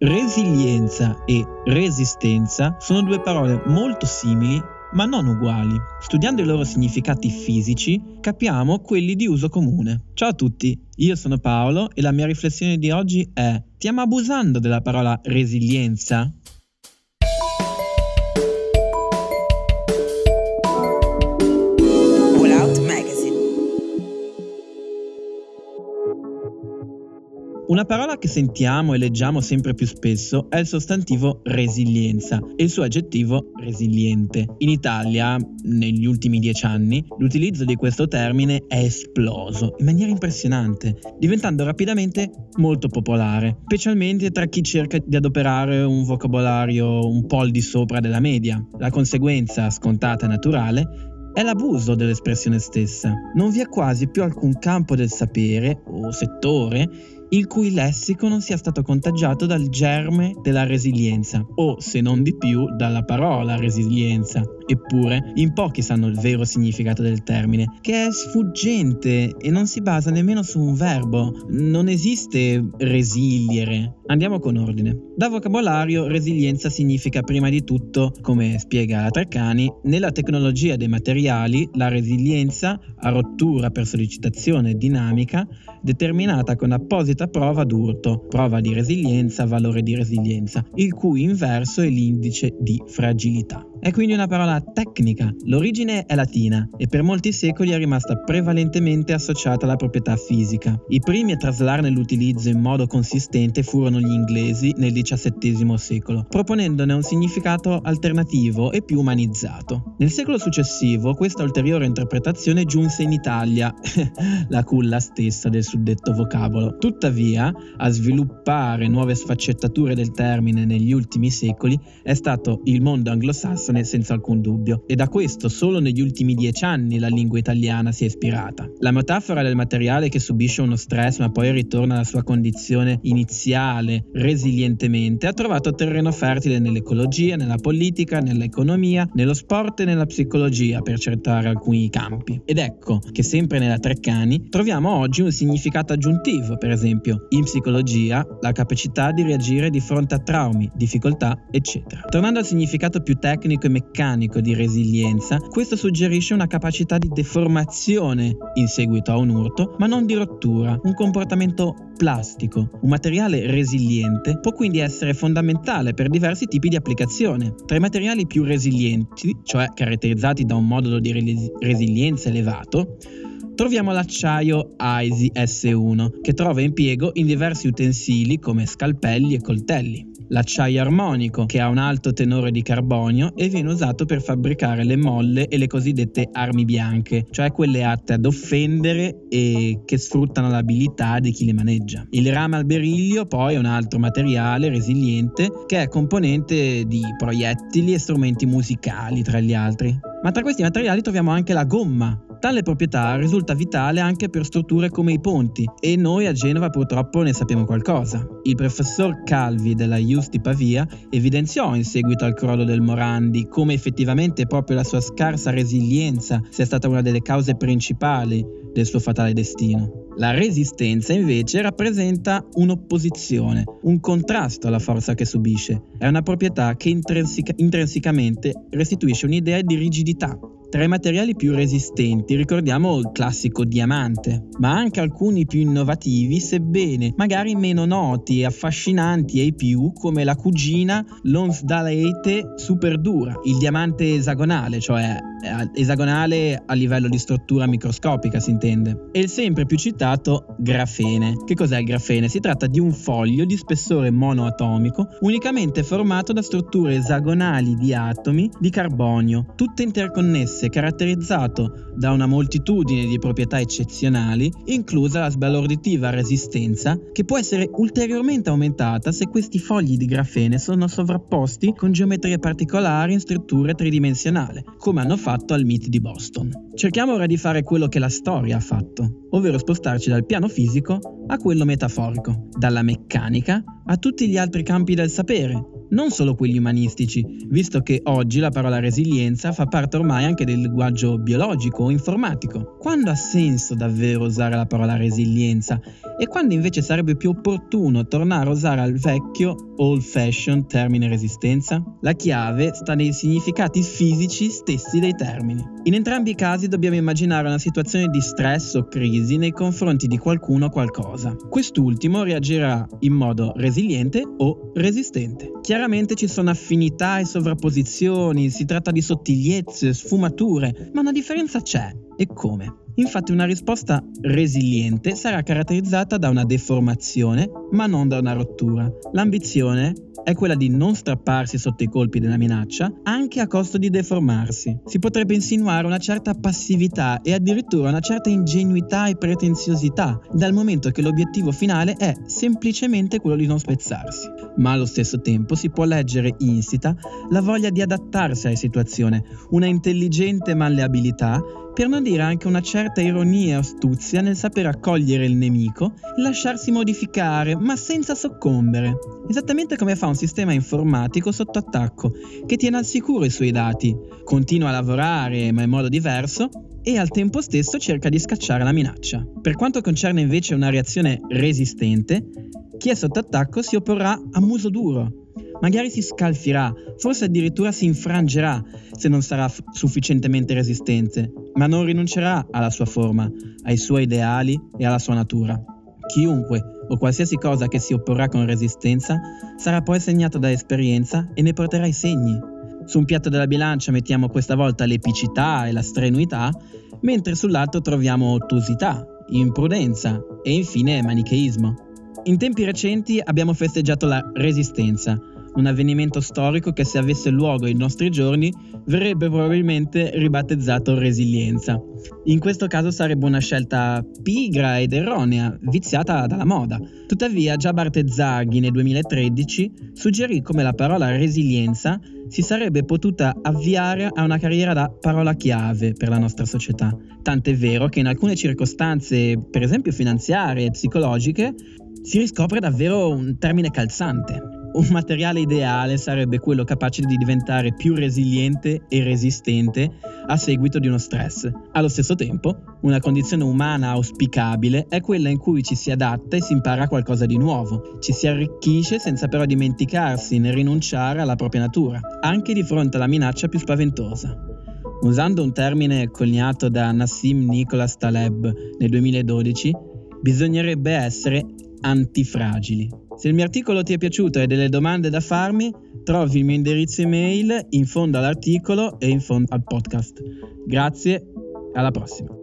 Resilienza e resistenza sono due parole molto simili ma non uguali. Studiando i loro significati fisici capiamo quelli di uso comune. Ciao a tutti, io sono Paolo e la mia riflessione di oggi è stiamo abusando della parola resilienza? Una parola che sentiamo e leggiamo sempre più spesso è il sostantivo resilienza e il suo aggettivo resiliente. In Italia, negli ultimi dieci anni, l'utilizzo di questo termine è esploso in maniera impressionante, diventando rapidamente molto popolare, specialmente tra chi cerca di adoperare un vocabolario un po' al di sopra della media. La conseguenza scontata e naturale è l'abuso dell'espressione stessa. Non vi è quasi più alcun campo del sapere o settore il cui lessico non sia stato contagiato dal germe della resilienza, o se non di più dalla parola resilienza. Eppure, in pochi sanno il vero significato del termine, che è sfuggente e non si basa nemmeno su un verbo. Non esiste resiliere. Andiamo con ordine. Da vocabolario, resilienza significa prima di tutto, come spiega la Treccani, nella tecnologia dei materiali, la resilienza a rottura per sollecitazione dinamica determinata con apposita prova d'urto, prova di resilienza, valore di resilienza, il cui inverso è l'indice di fragilità. È quindi una parola tecnica. L'origine è latina e per molti secoli è rimasta prevalentemente associata alla proprietà fisica. I primi a traslarne l'utilizzo in modo consistente furono gli inglesi nel XVII secolo, proponendone un significato alternativo e più umanizzato. Nel secolo successivo questa ulteriore interpretazione giunse in Italia, la culla stessa del suddetto vocabolo. Tuttavia, a sviluppare nuove sfaccettature del termine negli ultimi secoli è stato il mondo anglosassone anglosassone senza alcun dubbio, e da questo solo negli ultimi dieci anni la lingua italiana si è ispirata. La metafora del materiale che subisce uno stress ma poi ritorna alla sua condizione iniziale resilientemente ha trovato terreno fertile nell'ecologia, nella politica, nell'economia, nello sport e nella psicologia per cercare alcuni campi. Ed ecco che sempre nella Treccani troviamo oggi un significato aggiuntivo, per esempio in psicologia la capacità di reagire di fronte a traumi, difficoltà, eccetera. Tornando al significato più tecnico tecnico e meccanico di resilienza, questo suggerisce una capacità di deformazione in seguito a un urto, ma non di rottura, un comportamento plastico. Un materiale resiliente può quindi essere fondamentale per diversi tipi di applicazione. Tra i materiali più resilienti, cioè caratterizzati da un modulo di resilienza elevato, troviamo l'acciaio AISI S1, che trova impiego in diversi utensili come scalpelli e coltelli l'acciaio armonico, che ha un alto tenore di carbonio e viene usato per fabbricare le molle e le cosiddette armi bianche, cioè quelle atte ad offendere e che sfruttano l'abilità di chi le maneggia. Il rame al beriglio poi è un altro materiale resiliente che è componente di proiettili e strumenti musicali tra gli altri. Ma tra questi materiali troviamo anche la gomma, Tale proprietà risulta vitale anche per strutture come i ponti e noi a Genova purtroppo ne sappiamo qualcosa. Il professor Calvi della IUS di Pavia evidenziò in seguito al crollo del Morandi come effettivamente proprio la sua scarsa resilienza sia stata una delle cause principali del suo fatale destino. La resistenza invece rappresenta un'opposizione, un contrasto alla forza che subisce. È una proprietà che intrinseca- intrinsecamente restituisce un'idea di rigidità, tra i materiali più resistenti ricordiamo il classico diamante, ma anche alcuni più innovativi, sebbene magari meno noti e affascinanti ai più, come la cugina Lonsdaleite Super Dura, il diamante esagonale, cioè eh, esagonale a livello di struttura microscopica si intende, e il sempre più citato grafene. Che cos'è il grafene? Si tratta di un foglio di spessore monoatomico unicamente formato da strutture esagonali di atomi di carbonio, tutte interconnesse interesse caratterizzato da una moltitudine di proprietà eccezionali, inclusa la sbalorditiva resistenza, che può essere ulteriormente aumentata se questi fogli di grafene sono sovrapposti con geometrie particolari in strutture tridimensionali, come hanno fatto al MIT di Boston. Cerchiamo ora di fare quello che la storia ha fatto, ovvero spostarci dal piano fisico a quello metaforico, dalla meccanica a tutti gli altri campi del sapere, non solo quelli umanistici, visto che oggi la parola resilienza fa parte ormai anche del linguaggio biologico o informatico. Quando ha senso davvero usare la parola resilienza e quando invece sarebbe più opportuno tornare a usare al vecchio old fashion termine resistenza? La chiave sta nei significati fisici stessi dei termini. In entrambi i casi dobbiamo immaginare una situazione di stress o crisi nei confronti di qualcuno o qualcosa. Quest'ultimo reagirà in modo resiliente o resistente. Chiaramente ci sono affinità e sovrapposizioni, si tratta di sottigliezze, sfumature, ma una differenza c'è. E come? Infatti una risposta resiliente sarà caratterizzata da una deformazione, ma non da una rottura. L'ambizione è quella di non strapparsi sotto i colpi della minaccia, anche a costo di deformarsi. Si potrebbe insinuare una certa passività e addirittura una certa ingenuità e pretenziosità, dal momento che l'obiettivo finale è semplicemente quello di non spezzarsi. Ma allo stesso tempo si può leggere insita la voglia di adattarsi alla situazione, una intelligente malleabilità per non dire anche una certa ironia e astuzia nel saper accogliere il nemico e lasciarsi modificare, ma senza soccombere. Esattamente come fa un sistema informatico sotto attacco, che tiene al sicuro i suoi dati, continua a lavorare ma in modo diverso e al tempo stesso cerca di scacciare la minaccia. Per quanto concerne invece una reazione resistente, chi è sotto attacco si opporrà a muso duro, magari si scalfirà, forse addirittura si infrangerà se non sarà f- sufficientemente resistente, ma non rinuncerà alla sua forma, ai suoi ideali e alla sua natura. Chiunque o qualsiasi cosa che si opporrà con resistenza sarà poi segnato da esperienza e ne porterà i segni. Su un piatto della bilancia mettiamo questa volta l'epicità e la strenuità, mentre sull'altro troviamo ottusità, imprudenza e infine manicheismo. In tempi recenti abbiamo festeggiato la resistenza, un avvenimento storico che se avesse luogo ai nostri giorni verrebbe probabilmente ribattezzato resilienza. In questo caso sarebbe una scelta pigra ed erronea, viziata dalla moda. Tuttavia già Bartezzaghi nel 2013 suggerì come la parola resilienza si sarebbe potuta avviare a una carriera da parola chiave per la nostra società. Tant'è vero che in alcune circostanze, per esempio finanziarie e psicologiche, si riscopre davvero un termine calzante. Un materiale ideale sarebbe quello capace di diventare più resiliente e resistente a seguito di uno stress. Allo stesso tempo, una condizione umana auspicabile è quella in cui ci si adatta e si impara qualcosa di nuovo, ci si arricchisce senza però dimenticarsi né rinunciare alla propria natura, anche di fronte alla minaccia più spaventosa. Usando un termine coniato da Nassim Nicholas Taleb nel 2012, bisognerebbe essere antifragili. Se il mio articolo ti è piaciuto e hai delle domande da farmi, trovi il mio indirizzo email in fondo all'articolo e in fondo al podcast. Grazie, alla prossima.